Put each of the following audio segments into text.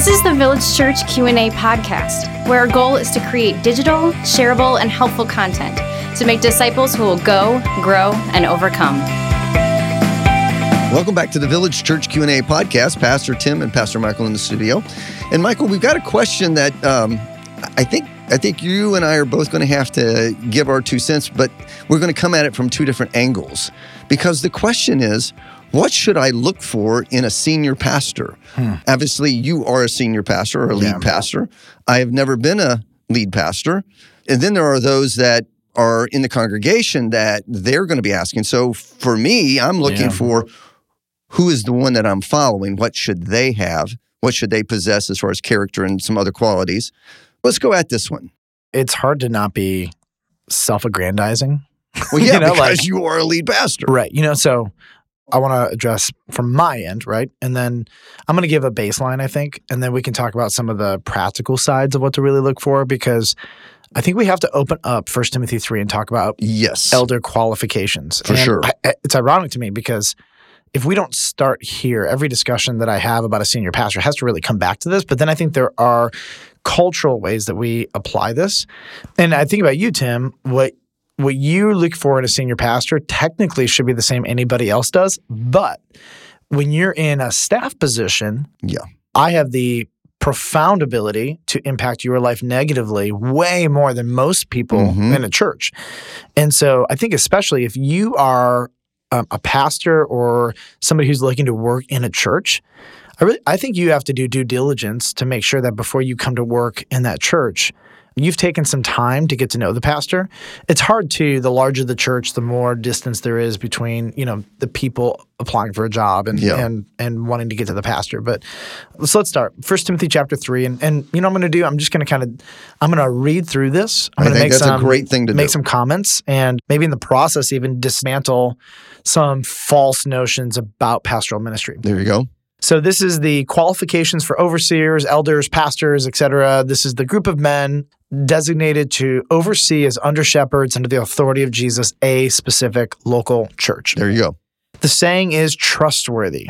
This is the Village Church Q&A podcast, where our goal is to create digital, shareable, and helpful content to make disciples who will go, grow, and overcome. Welcome back to the Village Church Q&A podcast. Pastor Tim and Pastor Michael in the studio. And Michael, we've got a question that um, I think I think you and I are both going to have to give our two cents, but we're going to come at it from two different angles. Because the question is, what should I look for in a senior pastor? Hmm. Obviously, you are a senior pastor or a lead yeah. pastor. I have never been a lead pastor. And then there are those that are in the congregation that they're going to be asking. So for me, I'm looking yeah. for who is the one that I'm following? What should they have? What should they possess as far as character and some other qualities? Let's go at this one. It's hard to not be self aggrandizing. Well, yeah, you know, because like, you are a lead pastor. Right. You know, so I want to address from my end, right? And then I'm going to give a baseline, I think, and then we can talk about some of the practical sides of what to really look for because I think we have to open up First Timothy 3 and talk about yes. elder qualifications. For and sure. I, it's ironic to me because if we don't start here, every discussion that I have about a senior pastor has to really come back to this. But then I think there are cultural ways that we apply this. And I think about you, Tim, what what you look for in a senior pastor technically should be the same anybody else does. But when you're in a staff position, yeah, I have the profound ability to impact your life negatively way more than most people mm-hmm. in a church. And so I think especially if you are um, a pastor or somebody who's looking to work in a church, I really I think you have to do due diligence to make sure that before you come to work in that church, you've taken some time to get to know the pastor. It's hard to the larger the church, the more distance there is between you know the people applying for a job and yeah. and and wanting to get to the pastor. But so let's start First Timothy chapter three, and and you know I'm going to do. I'm just going to kind of I'm going to read through this. I'm going to make that's some, a great thing to make do. some comments, and maybe in the process even dismantle some false notions about pastoral ministry. There you go. So this is the qualifications for overseers, elders, pastors, etc. This is the group of men designated to oversee as under shepherds under the authority of Jesus a specific local church. There you go. The saying is trustworthy.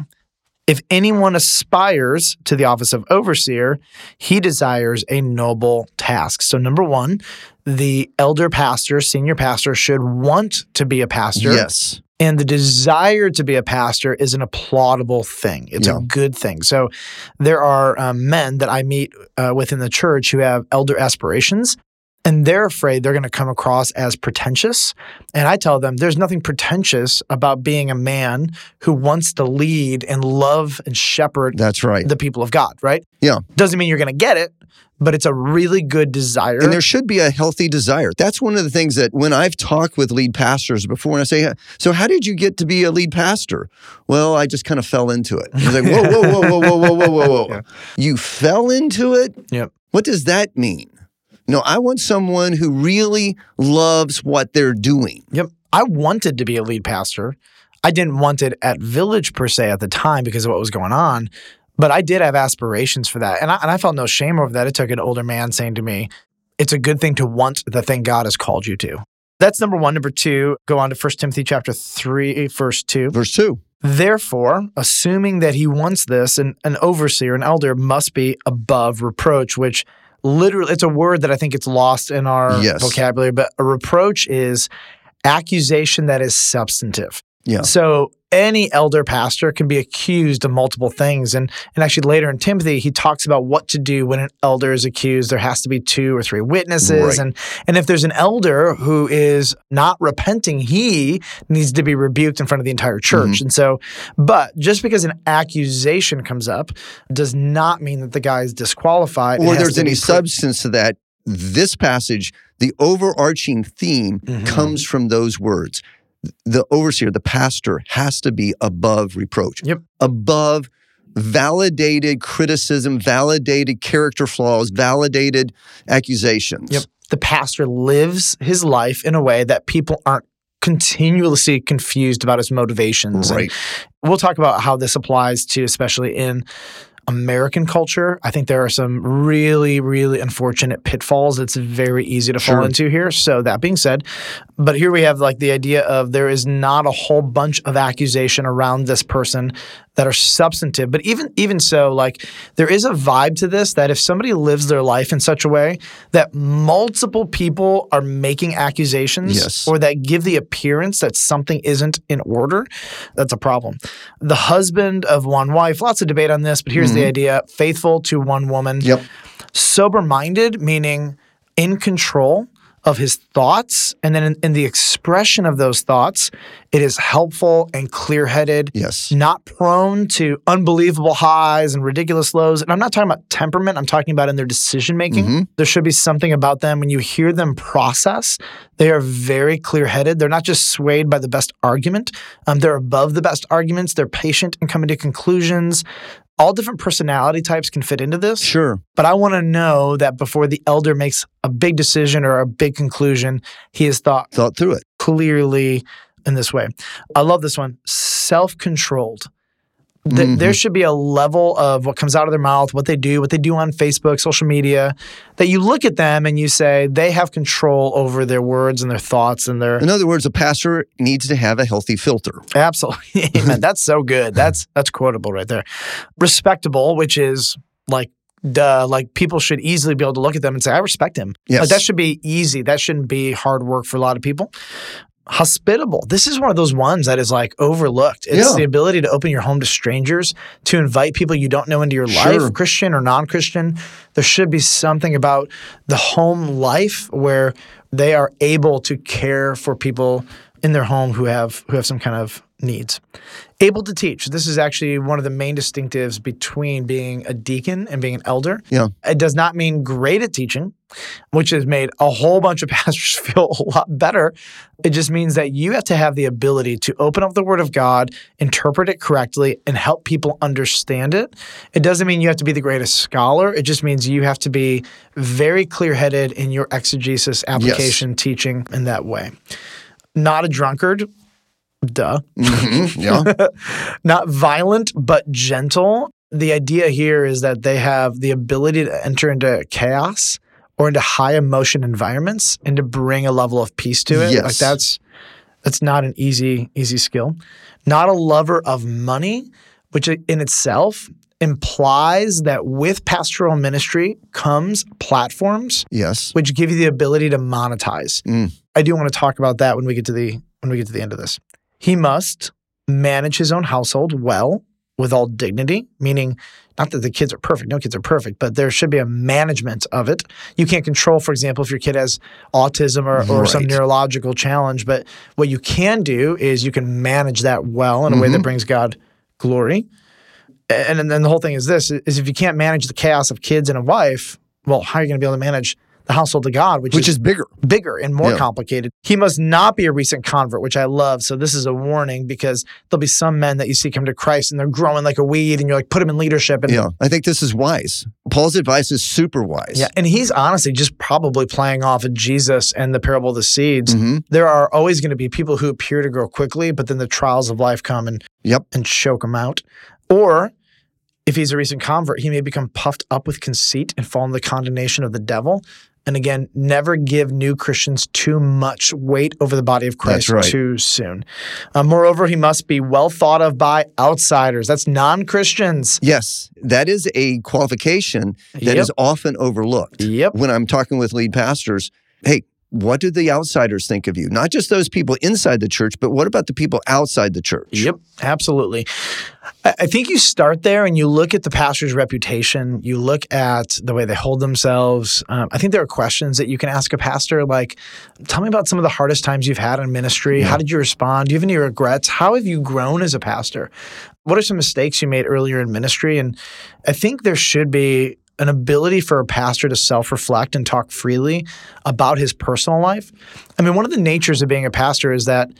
If anyone aspires to the office of overseer, he desires a noble task. So, number one, the elder pastor, senior pastor should want to be a pastor. Yes. And the desire to be a pastor is an applaudable thing. It's yeah. a good thing. So there are um, men that I meet uh, within the church who have elder aspirations, and they're afraid they're going to come across as pretentious. And I tell them there's nothing pretentious about being a man who wants to lead and love and shepherd That's right. the people of God, right? Yeah. Doesn't mean you're going to get it, but it's a really good desire. And there should be a healthy desire. That's one of the things that when I've talked with lead pastors before, and I say, So, how did you get to be a lead pastor? Well, I just kind of fell into it. I was like, Whoa, whoa, whoa, whoa, whoa, whoa, whoa, whoa. yeah. You fell into it? Yep. What does that mean? No, I want someone who really loves what they're doing. Yep. I wanted to be a lead pastor. I didn't want it at Village per se at the time because of what was going on. But I did have aspirations for that. And I, and I felt no shame over that. It took an older man saying to me, it's a good thing to want the thing God has called you to. That's number one. Number two, go on to 1 Timothy chapter 3, verse 2. Verse 2. Therefore, assuming that he wants this, an, an overseer, an elder, must be above reproach, which literally, it's a word that I think it's lost in our yes. vocabulary, but a reproach is accusation that is substantive. Yeah. So any elder pastor can be accused of multiple things. And, and actually, later in Timothy, he talks about what to do when an elder is accused. There has to be two or three witnesses. Right. And, and if there's an elder who is not repenting, he needs to be rebuked in front of the entire church. Mm-hmm. And so, but just because an accusation comes up does not mean that the guy is disqualified. Or there's any pre- substance to that. This passage, the overarching theme mm-hmm. comes from those words the overseer, the pastor, has to be above reproach, yep. above validated criticism, validated character flaws, validated accusations. Yep. The pastor lives his life in a way that people aren't continuously confused about his motivations. Right. And we'll talk about how this applies to, especially in American culture, I think there are some really, really unfortunate pitfalls it's very easy to sure. fall into here. So, that being said, but here we have like the idea of there is not a whole bunch of accusation around this person that are substantive. But even even so, like there is a vibe to this that if somebody lives their life in such a way that multiple people are making accusations Yes. or that give the appearance that something isn't in order, that's a problem. The husband of one wife, lots of debate on this, but here's the mm-hmm. idea faithful to one woman Yep. sober minded, meaning in control of his thoughts. And then in, in the expression of those thoughts, it is helpful and clear headed, Yes. not prone to unbelievable highs and ridiculous lows. And I'm not talking about temperament, I'm talking about in their decision making. There should be something about them when you hear them process. They are very clear headed. They're not just swayed by the best argument, um, they're above the best arguments. They're patient in coming to conclusions. All different personality types can fit into this. Sure. But I want to know that before the elder makes a big decision or a big conclusion, he has thought Thought through it. clearly in this way. I love this one self Th- mm-hmm. There should be a level of what comes out of their mouth, what they do, what they do on Facebook, social media, that you look at them and you say they have control over their words and their thoughts and their In other words, a pastor needs to have a healthy filter. Absolutely. Amen. That's so good. That's that's quotable right there. Respectable, which is like duh, like people should easily be able to look at them and say, I respect him. Yes. Like that should be easy. That shouldn't be hard work for a lot of people. Hospitable. This is one of those ones that is like overlooked. It's Yeah. the ability to open your home to strangers, to invite people you don't know into your Sure. life, Christian or non Christian. There should be something about the home life where they are able to care for people in their home who have who have some kind of needs. Able to teach. This is actually one of the main distinctives between being a deacon and being an elder. Yeah. It does not mean great at teaching, which has made a whole bunch of pastors feel a lot better. It just means that you have to have the ability to open up the Word of God, interpret it correctly, and help people understand it. It doesn't mean you have to be the greatest scholar. It just means you have to be very clear headed in your exegesis, application, teaching in that way. Not a drunkard. Duh. Mhm. Yeah. Not violent, but gentle. The idea here is that they have the ability to enter into chaos or into high emotion environments and to bring a level of peace to it. Yes. Like that's that's not an easy easy skill. Not a lover of money, which in itself implies that with pastoral ministry comes platforms yes. which give you the ability to monetize. Mm. I do want to talk about that when we get to the when we get to the end of this. He must manage his own household well with all dignity, meaning not that the kids are perfect, no kids are perfect, but there should be a management of it. You can't control, for example, if your kid has autism or, or some neurological challenge, but what you can do is you can manage that well in a way that mm-hmm. brings God glory. And, and then the whole thing is this is if you can't manage the chaos of kids and a wife, well, how are you going to be able to manage the household of God, which, Which is is bigger. bigger and more Yeah. complicated. He must not be a recent convert, which I love. So this is a warning because there'll be some men that you see come to Christ and they're growing like a weed, and you're like, put them in leadership. And Yeah. I think this is wise. Paul's advice is super wise. yeah, and he's honestly just probably playing off of Jesus and the parable of the seeds. Mhm. There are always going to be people who appear to grow quickly, but then the trials of life come and Yep. and choke them out. Or if he's a recent convert, he may become puffed up with conceit and fall in the condemnation of the devil. And again, never give new Christians too much weight over the body of Christ right. too soon. Uh, moreover, he must be well thought of by outsiders. That's non Christians. Yes, that is a qualification that is Yep. often overlooked. Yep. When I'm talking with lead pastors, hey, what do the outsiders think of you? Not just those people inside the church, but what about the people outside the church? Yep, absolutely. I think you start there and you look at the pastor's reputation, you look at the way they hold themselves. Um, I think there are questions that you can ask a pastor, like, tell me about some of the hardest times you've had in ministry. How did you respond? Do you have any regrets? How have you grown as a pastor? What are some mistakes you made earlier in ministry? And I think there should be an ability for a pastor to self reflect and talk freely about his personal life. I mean, one of the natures of being a pastor is that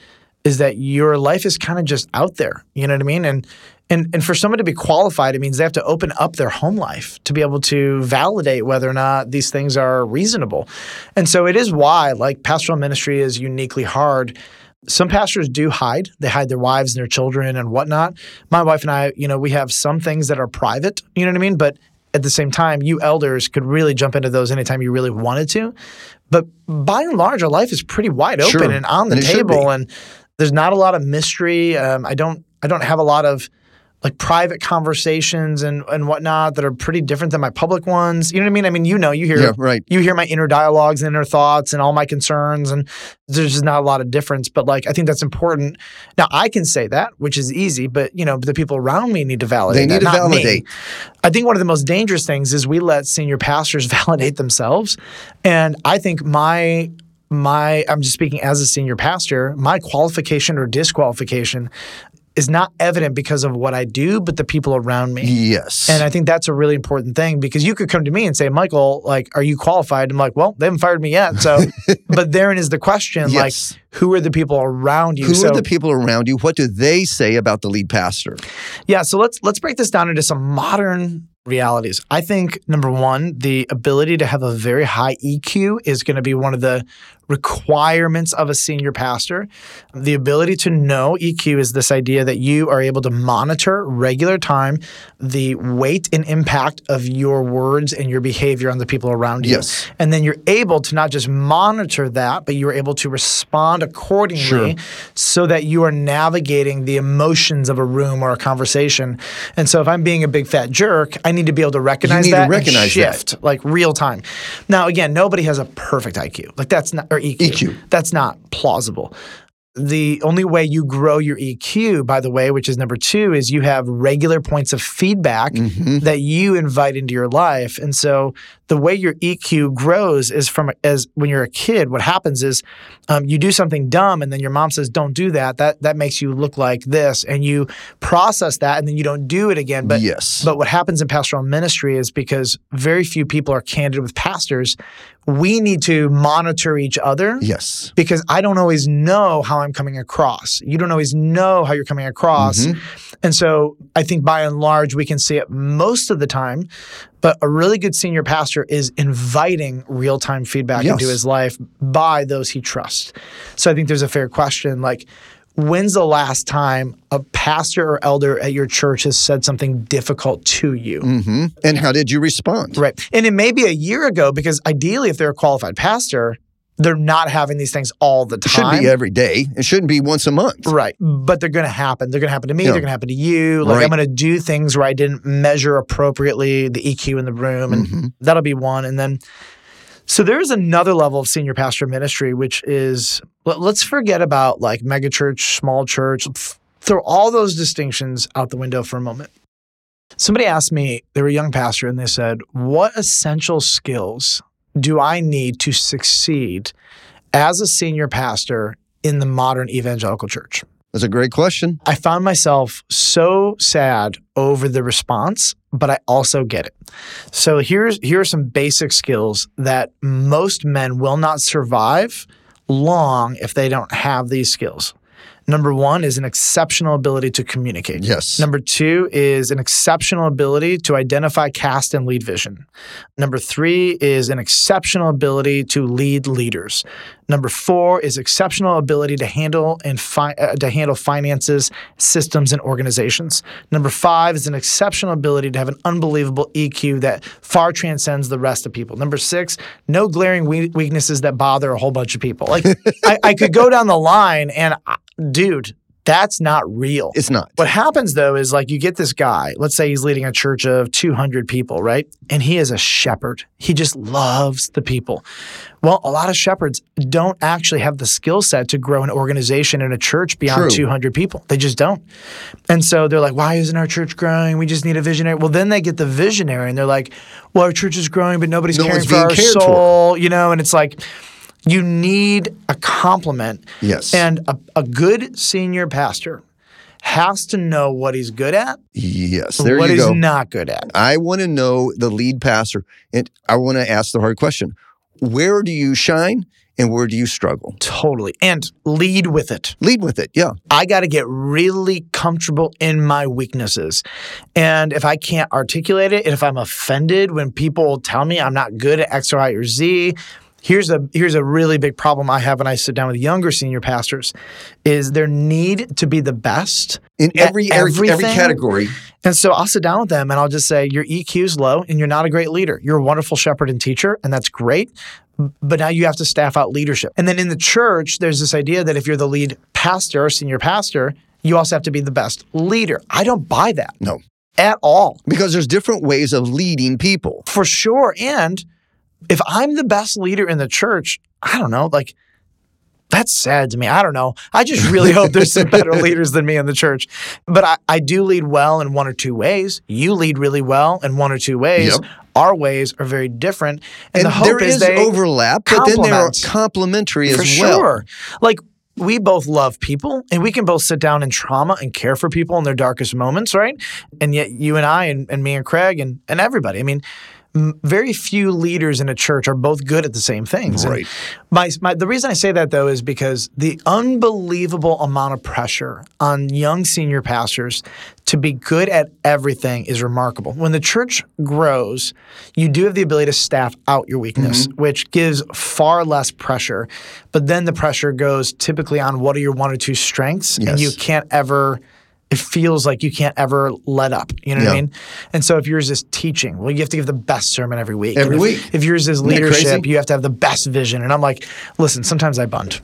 is that your life is kind of just out there. You know what I mean? And and and for someone to be qualified, it means they have to open up their home life to be able to validate whether or not these things are reasonable. And so it is why like pastoral ministry is uniquely hard. Some pastors do hide. They hide their wives and their children and whatnot. My wife and I, you know, we have some things that are private, you know what I mean? But at the same time, you elders could really jump into those anytime you really wanted to. But by and large, our life is pretty wide open Sure. and on the And it should be. table. And there's not a lot of mystery. Um, I don't I don't have a lot of like private conversations and and whatnot that are pretty different than my public ones. You know what I mean? I mean, you know, you hear Yeah, right. you hear my inner dialogues and inner thoughts and all my concerns, and there's just not a lot of difference. But like, I think that's important. Now, I can say that, which is easy, but you know, the people around me need to validate. They need that, to not me. validate. I think one of the most dangerous things is we let senior pastors validate themselves, and I think my my I'm just speaking as a senior pastor, my qualification or disqualification is not evident because of what I do, but the people around me. Yes. And I think that's a really important thing because you could come to me and say, Michael, like, are you qualified? I'm like, well, they haven't fired me yet. So, but therein is the question, Yes. like, who are the people around you? Who so, are the people around you? What do they say about the lead pastor? yeah. So let's let's break this down into some modern realities. I think number one, the ability to have a very high EQ is going to be one of the requirements of a senior pastor. The ability to know EQ is this idea that you are able to monitor regular time the weight and impact of your words and your behavior on the people around you. Yes. And then you're able to not just monitor that, but you're able to respond accordingly Sure. so that you are navigating the emotions of a room or a conversation. And so if I'm being a big fat jerk, I need to be able to recognize need to that and recognize that. shift like real time. Now again, nobody has a perfect IQ. Like that's not or EQ. EQ. That's not plausible. The only way you grow your EQ, by the way, which is number two, is you have regular points of feedback Mm-hmm. that you invite into your life. And so the way your EQ grows is from as when you're a kid. What happens is um, you do something dumb, and then your mom says, "Don't do that." That that makes you look like this, and you process that, and then you don't do it again. But yes. but what happens in pastoral ministry is because very few people are candid with pastors, we need to monitor each other yes. because I don't always know how I'm coming across. You don't always know how you're coming across. Mm-hmm. And so I think by and large, we can see it most of the time. But a really good senior pastor is inviting real time feedback Yes. into his life by those he trusts. So I think there's a fair question like, when's the last time a pastor or elder at your church has said something difficult to you? hmm And how did you respond? Right. And it may be a year ago because ideally, if they're a qualified pastor, they're not having these things all the time. It shouldn't be every day. It shouldn't be once a month. Right. But they're going to happen. They're going to happen to me. Yeah. They're going to happen to you. Like, Right. I'm going to do things where I didn't measure appropriately the EQ in the room. And Mhm. that'll be one. And then, so there is another level of senior pastor ministry, which is let- let's forget about like megachurch, small church, throw all those distinctions out the window for a moment. Somebody asked me, they were a young pastor, and they said, What essential skills do I need to succeed as a senior pastor in the modern evangelical church? That's a great question. I found myself so sad over the response, but I also get it. So here's here are some basic skills that most men will not survive long if they don't have these skills. Number one is an exceptional ability to communicate. Yes. Number two is an exceptional ability to identify cast and lead vision. Number three is an exceptional ability to lead leaders. Number four is exceptional ability to handle and fi- uh, to handle finances, systems, and organizations. Number five is an exceptional ability to have an unbelievable EQ that far transcends the rest of people. Number six, no glaring we- weaknesses that bother a whole bunch of people. Like I, I could go down the line, and dude, that's not real. It's not. What happens though is like you get this guy, let's say he's leading a church of 200 people, right? And he is a shepherd. He just loves the people. Well, a lot of shepherds don't actually have the skill set to grow an organization in a church beyond True. 200 people. They just don't. And so they're like, why isn't our church growing? We just need a visionary. Well, then they get the visionary and they're like, well, our church is growing, but nobody's No caring for our cared for. soul, you know? And it's like, you need a complement Yes. and a, a good senior pastor has to know what he's good at, yes. There what you he's go. not good at. I want to know the lead pastor, and I want to ask the hard question: Where do you shine, and where do you struggle? Totally. And lead with it. Lead with it. Yeah. I got to get really comfortable in my weaknesses. And if I can't articulate it, and if I'm offended when people tell me I'm not good at X or Y or Z, here's a here's a really big problem I have when I sit down with younger senior pastors is there need to be the best In every every, every category. And so I'll sit down with them and I'll just say, Your EQ is low and you're not a great leader. You're a wonderful shepherd and teacher, and that's great. But now you have to staff out leadership. And then in the church, there's this idea that if you're the lead pastor or senior pastor, you also have to be the best leader. I don't buy that No, at all. because there's different ways of leading people. For sure. And if I'm the best leader in the church, I don't know, like that's sad to me. I don't know. I just really hope there's some better leaders than me in the church. But I, I do lead well in one or two ways. You lead really well in one or two ways. Yep. Our ways are very different. And, And the hope there is is they overlap, but then there are complementary as well. sure. Like we both love people and we can both sit down in trauma and care for people in their darkest moments, right? And yet you and I and, and me and Craig and, and everybody, I mean, very few leaders in a church are both good at the same things. Right. my, my, the reason I say that though is because the unbelievable amount of pressure on young senior pastors to be good at everything is remarkable. When the church grows, you do have the ability to staff out your weakness, Mm-hmm. which gives far less pressure. But then the pressure goes typically on what are your one or two strengths, and you can't ever. It feels like you can't ever let up. You know what I mean? And so if yours is teaching, well, you have to give the best sermon every week. Every if, week. If yours is leadership, you have to have the best vision. And I'm like, listen, sometimes I bunt.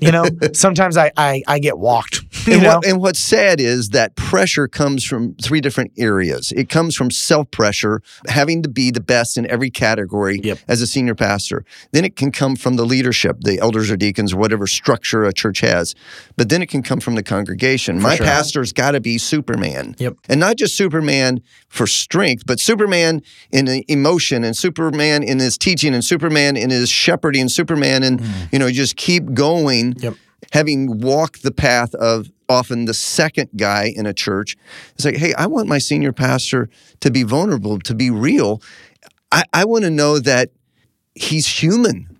you know, sometimes I, I I get walked. You And, know, what, and what's sad is that pressure comes from three different areas. It comes from self pressure, having to be the best in every category Yep. as a senior pastor. Then it can come from the leadership, the elders or deacons, or whatever structure a church has. But then it can come from the congregation. My sure. pastor's got to be Superman. Yep. And not just Superman for strength, but Superman in emotion and Superman in his teaching and Superman in his shepherding, and Superman and, mm. you know, just keep going Yep. having walked the path of often the second guy in a church, it's like, hey, I want my senior pastor to be vulnerable, to be real. I, I want to know that he's human.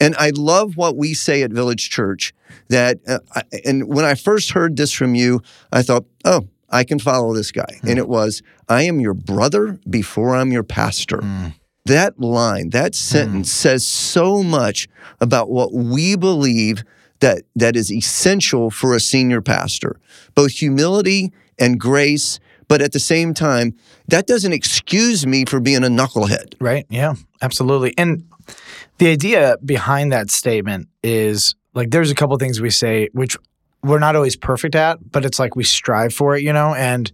And I love what we say at Village Church that, uh, I, and when I first heard this from you, I thought, oh, I can follow this guy. Hmm. And it was, I am your brother before I'm your pastor. Hmm. That line, that hmm. sentence says so much about what we believe that, that is essential for a senior pastor both humility and grace. But at the same time, that doesn't excuse me for being a knucklehead. Right. Yeah, absolutely. And the idea behind that statement is like there's a couple things we say which we're not always perfect at, but it's like we strive for it, you know? And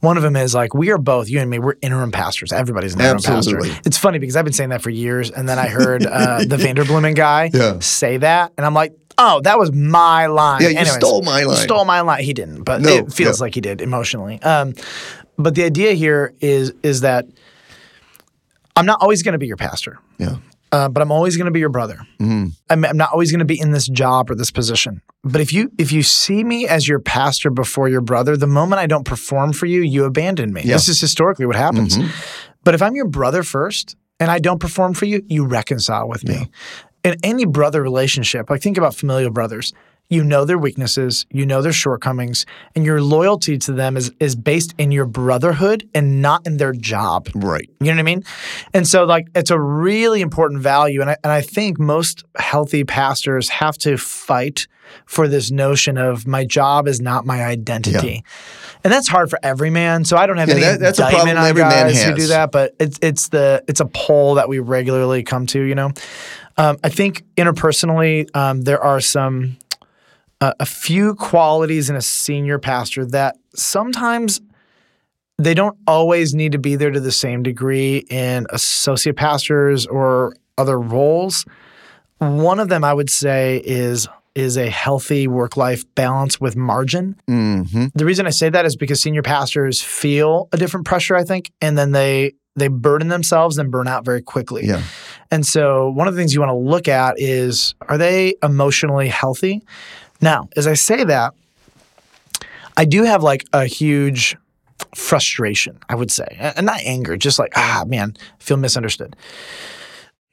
one of them is like we are both, you and me, we're interim pastors. Everybody's an interim Absolutely. pastor. It's funny because I've been saying that for years. And then I heard uh, the Vanderbloemen guy Yeah. say that. And I'm like, oh, that was my line. Yeah, you Anyways, stole my line. stole my line. He didn't, but No, it feels like he did emotionally. Um, but the idea here is is that I'm not always going to be your pastor, Yeah. Uh, but I'm always going to be your brother. I'm, I'm not always going to be in this job or this position. But if you if you see me as your pastor before your brother, the moment I don't perform for you, you abandon me. Yeah. This is historically what happens. Mhm. But if I'm your brother first and I don't perform for you, you reconcile with me. In any brother relationship, like think about familial brothers. You know their weaknesses, you know their shortcomings, and your loyalty to them is is based in your brotherhood and not in their job. Right. You know what I mean? And so like it's a really important value. And I and I think most healthy pastors have to fight for this notion of my job is not my identity. And that's hard for every man. So I don't have Yeah, any that- that's a problem on every man guys who do that, but it's it's the it's a poll that we regularly come to, you know. Um, I think interpersonally, um, there are some uh, a few qualities in a senior pastor that sometimes they don't always need to be there to the same degree in associate pastors or other roles. One of them I would say is is a healthy work life balance with margin. hmm The reason I say that is because senior pastors feel a different pressure, I think, and then they they burden themselves and burn out very quickly. Yeah. And so one of the things you want to look at is are they emotionally healthy? Now, as I say that, I do have like a huge frustration, I would say. And not anger, just like, ah, man, I feel misunderstood.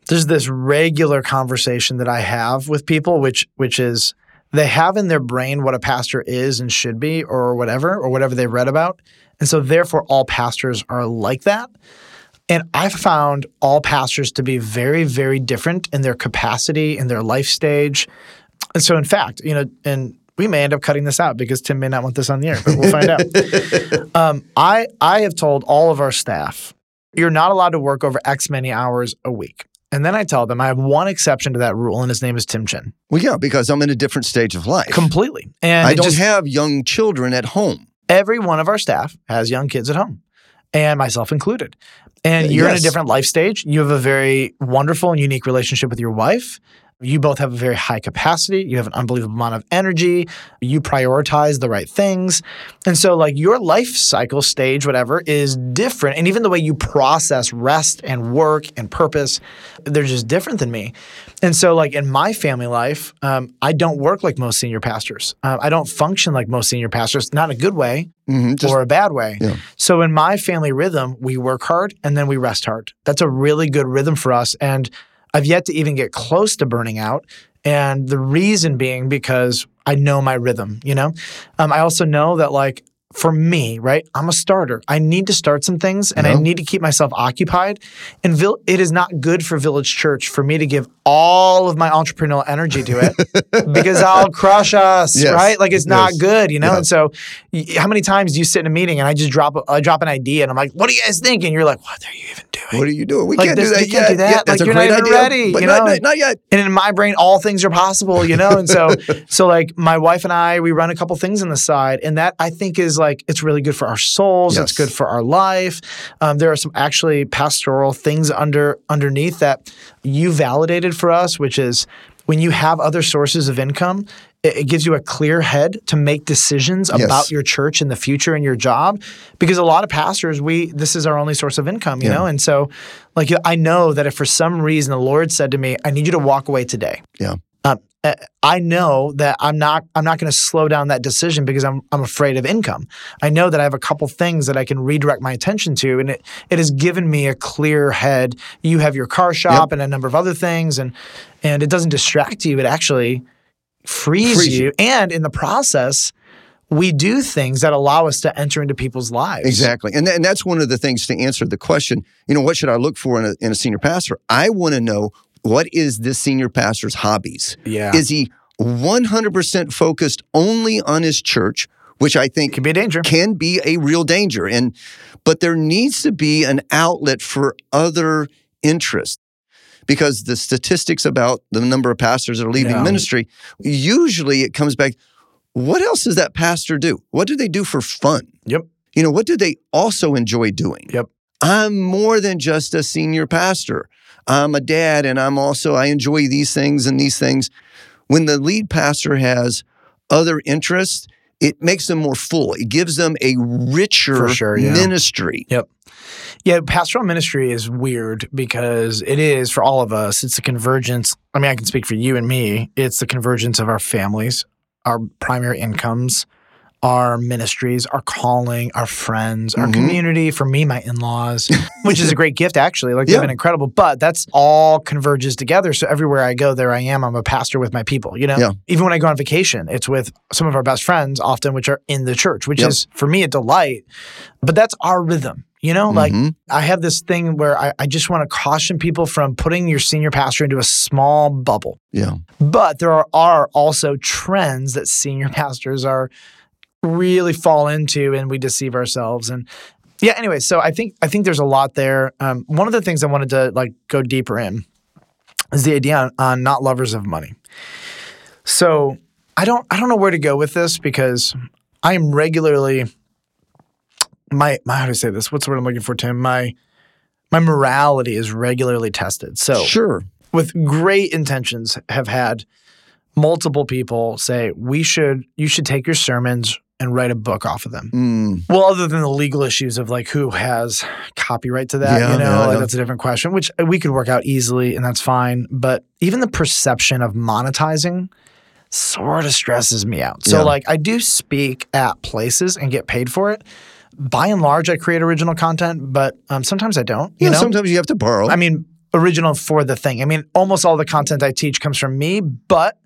There's this regular conversation that I have with people, which which is they have in their brain what a pastor is and should be, or whatever, or whatever they read about. And so therefore all pastors are like that. And I've found all pastors to be very, very different in their capacity, in their life stage. And so, in fact, you know, and we may end up cutting this out because Tim may not want this on the air, but we'll find out. Um, I I have told all of our staff, you're not allowed to work over X many hours a week. And then I tell them I have one exception to that rule, and his name is Tim Chin. Well, yeah, because I'm in a different stage of life. Completely. And I don't just- have young children at home. every one of our staff has young kids at home, and myself included. And you're in a different life stage. You have a very wonderful and unique relationship with your wife. You both have a very high capacity. You have an unbelievable amount of energy. You prioritize the right things. And so, like, your life cycle, stage, whatever, is different. And even the way you process rest and work and purpose, they're just different than me. And so, like, in my family life, um, I don't work like most senior pastors. Uh, I don't function like most senior pastors, not in a good way Mhm, just- or a bad way. Yeah. So in my family rhythm, we work hard and then we rest hard. That's a really good rhythm for us. And I've yet to even get close to burning out. And the reason being because I know my rhythm, you know? Um, I also know that, like, for me, right, I'm a starter. I need to start some things and I need to keep myself occupied. And vil- it is not good for Village Church for me to give all of my entrepreneurial energy to it because I'll crush us, Yes. right? Like, it's not Yes. good, you know? Yeah. And so, y- how many times do you sit in a meeting and I just drop, a, I drop an idea and I'm like, what do you guys think? And you're like, what are you even doing? what are you doing? We Like can't this- do that you can't do that. Yeah, that's Like, a you're great not even idea, ready, but you not, know? not, not yet. and in my brain all things are possible you know and so so like my wife and i we run a couple things on the side and that i think is like it's really good for our souls it's good for our life um, there are some actually pastoral things under underneath that you validated for us which is when you have other sources of income it, it gives you a clear head to make decisions Yes. about your church in the future and your job because a lot of pastors we this is our only source of income you Yeah. know and so like i know that if for some reason the lord said to me i need you to walk away today Yeah. uh, Uh, I know that I'm not I'm not going to slow down that decision because I'm I'm afraid of income. I know that I have a couple things that I can redirect my attention to, and it it has given me a clear head. You have your car shop and a number of other things, and and it doesn't distract you. It actually frees, Frees you. you. and in the process, we do things that allow us to enter into people's lives. Exactly. And, th- and that's one of the things to answer the question, you know, what should I look for in a, in a senior pastor? I want to know what is this senior pastor's hobbies? Yeah, Is he 100% focused only on his church, which I think could be a danger. can be a real danger. And but there needs to be an outlet for other interests. Because the statistics about the number of pastors that are leaving Yeah. ministry, usually it comes back, what else does that pastor do? What do they do for fun? Yep. You know, what do they also enjoy doing? Yep. I'm more than just a senior pastor. I'm a dad and I'm also I enjoy these things and these things. When the lead pastor has other interests, it makes them more full. It gives them a richer sure, yeah. ministry. Yeah, pastoral ministry is weird because it is for all of us. It's a convergence. I mean, I can speak for you and me. It's the convergence of our families, our primary incomes, our ministries, our calling, our friends, our Mhm. community. For me, my in laws, which is a great gift, actually. Like, Yeah. they've been incredible. But that's all converges together. So everywhere I go, there I am. I'm a pastor with my people, you know? Yeah. Even when I go on vacation, it's with some of our best friends, often, which are in the church, which Yep. is for me a delight. But that's our rhythm. You know, like Mhm. I have this thing where I, I just want to caution people from putting your senior pastor into a small bubble. Yeah. But there are, are also trends that senior pastors are really fall into and we deceive ourselves. And yeah, anyway, so I think I think there's a lot there. Um, one of the things I wanted to like go deeper in is the idea on, on not lovers of money. So I don't I don't know where to go with this because I am regularly my my how do I say this? What's the word I'm looking for, Tim? My my morality is regularly tested. So Sure. with great intentions have had multiple people say we should you should take your sermons and write a book off of them. Mm, Well, other than the legal issues of like who has copyright to that, Yeah, you know, yeah, like yeah. that's a different question, which we could work out easily and that's fine. But even the perception of monetizing sort of stresses me out. So like I do speak at places and get paid for it. By and large, I create original content, but um, sometimes I don't. You yeah, know, sometimes you have to borrow. I mean, original for the thing. I mean, almost all the content I teach comes from me, but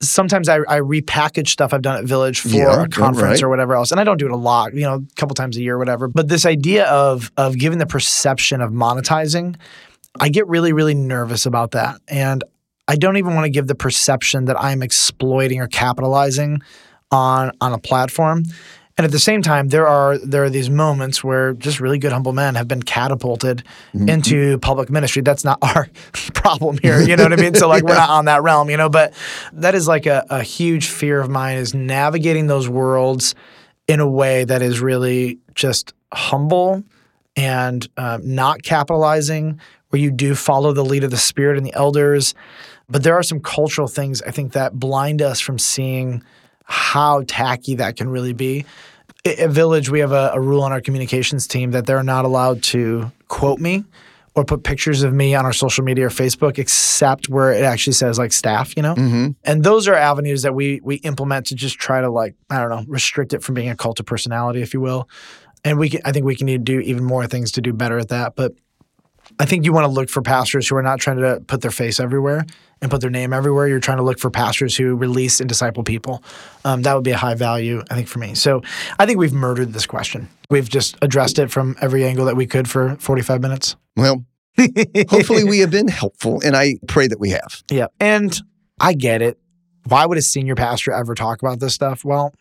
sometimes I, I repackage stuff I've done at Village for Yeah, a conference right. or whatever else. And I don't do it a lot, you know, a couple times a year or whatever. But this idea of of giving the perception of monetizing, I get really, really nervous about that. And I don't even want to give the perception that I'm exploiting or capitalizing on on a platform. And at the same time, there are there are these moments where just really good humble men have been catapulted mm-hmm. into public ministry. That's not our problem here. You know what I mean? So like yeah. we're not on that realm, you know, but that is like a, a huge fear of mine is navigating those worlds in a way that is really just humble and uh, not capitalizing, where you do follow the lead of the Spirit and the elders. But there are some cultural things I think that blind us from seeing how tacky that can really be. At Village, we have a, a rule on our communications team that they're not allowed to quote me or put pictures of me on our social media or Facebook, except where it actually says like staff, you know? Mm-hmm. And those are avenues that we we implement to just try to like, I don't know, restrict it from being a cult of personality, if you will. And we can, I think we can need to do even more things to do better at that. But I think you want to look for pastors who are not trying to put their face everywhere and put their name everywhere. You're trying to look for pastors who release and disciple people. Um, that would be a high value, I think, for me. So I think we've murdered this question. We've just addressed it from every angle that we could for 45 minutes. Well, hopefully we have been helpful, and I pray that we have. Yeah. And I get it. Why would a senior pastor ever talk about this stuff? Well,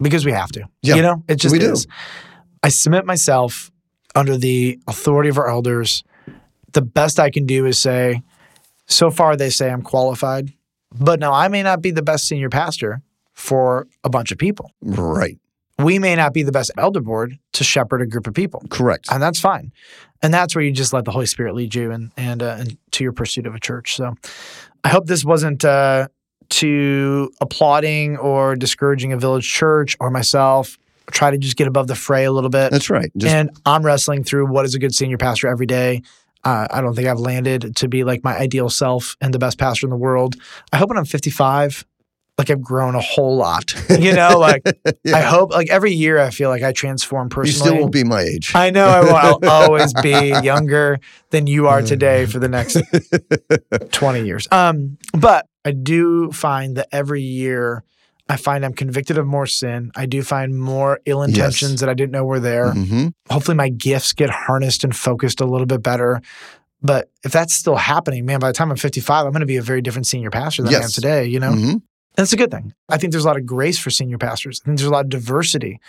because we have to. Yeah. You know, it just we is. Do. I submit myself under the authority of our elders. The best I can do is say, so far they say I'm qualified, but now I may not be the best senior pastor for a bunch of people. Right. We may not be the best elder board to shepherd a group of people. Correct. And that's fine. And that's where you just let the Holy Spirit lead you and and, uh, and to your pursuit of a church. So I hope this wasn't uh, too applauding or discouraging a village church or myself try to just get above the fray a little bit. That's right. Just, and I'm wrestling through what is a good senior pastor every day. Uh, I don't think I've landed to be like my ideal self and the best pastor in the world. I hope when I'm 55, like I've grown a whole lot. You know, like yeah. I hope like every year I feel like I transform personally. You still won't be my age. I know I will. I'll always be younger than you are today for the next 20 years. Um, but I do find that every year I find I'm convicted of more sin. I do find more ill intentions yes. that I didn't know were there. Mm-hmm. Hopefully, my gifts get harnessed and focused a little bit better. But if that's still happening, man, by the time I'm 55, I'm going to be a very different senior pastor than yes. I am today, you know? Mm-hmm. That's a good thing. I think there's a lot of grace for senior pastors. I think there's a lot of diversity.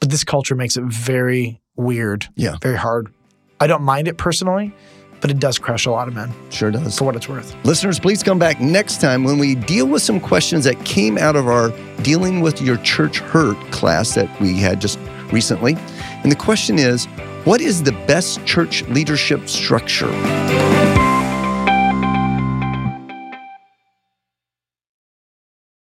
But this culture makes it very weird, yeah. very hard. I don't mind it personally but it does crush a lot of men. Sure does. For what it's worth. Listeners, please come back next time when we deal with some questions that came out of our Dealing with Your Church Hurt class that we had just recently. And the question is what is the best church leadership structure?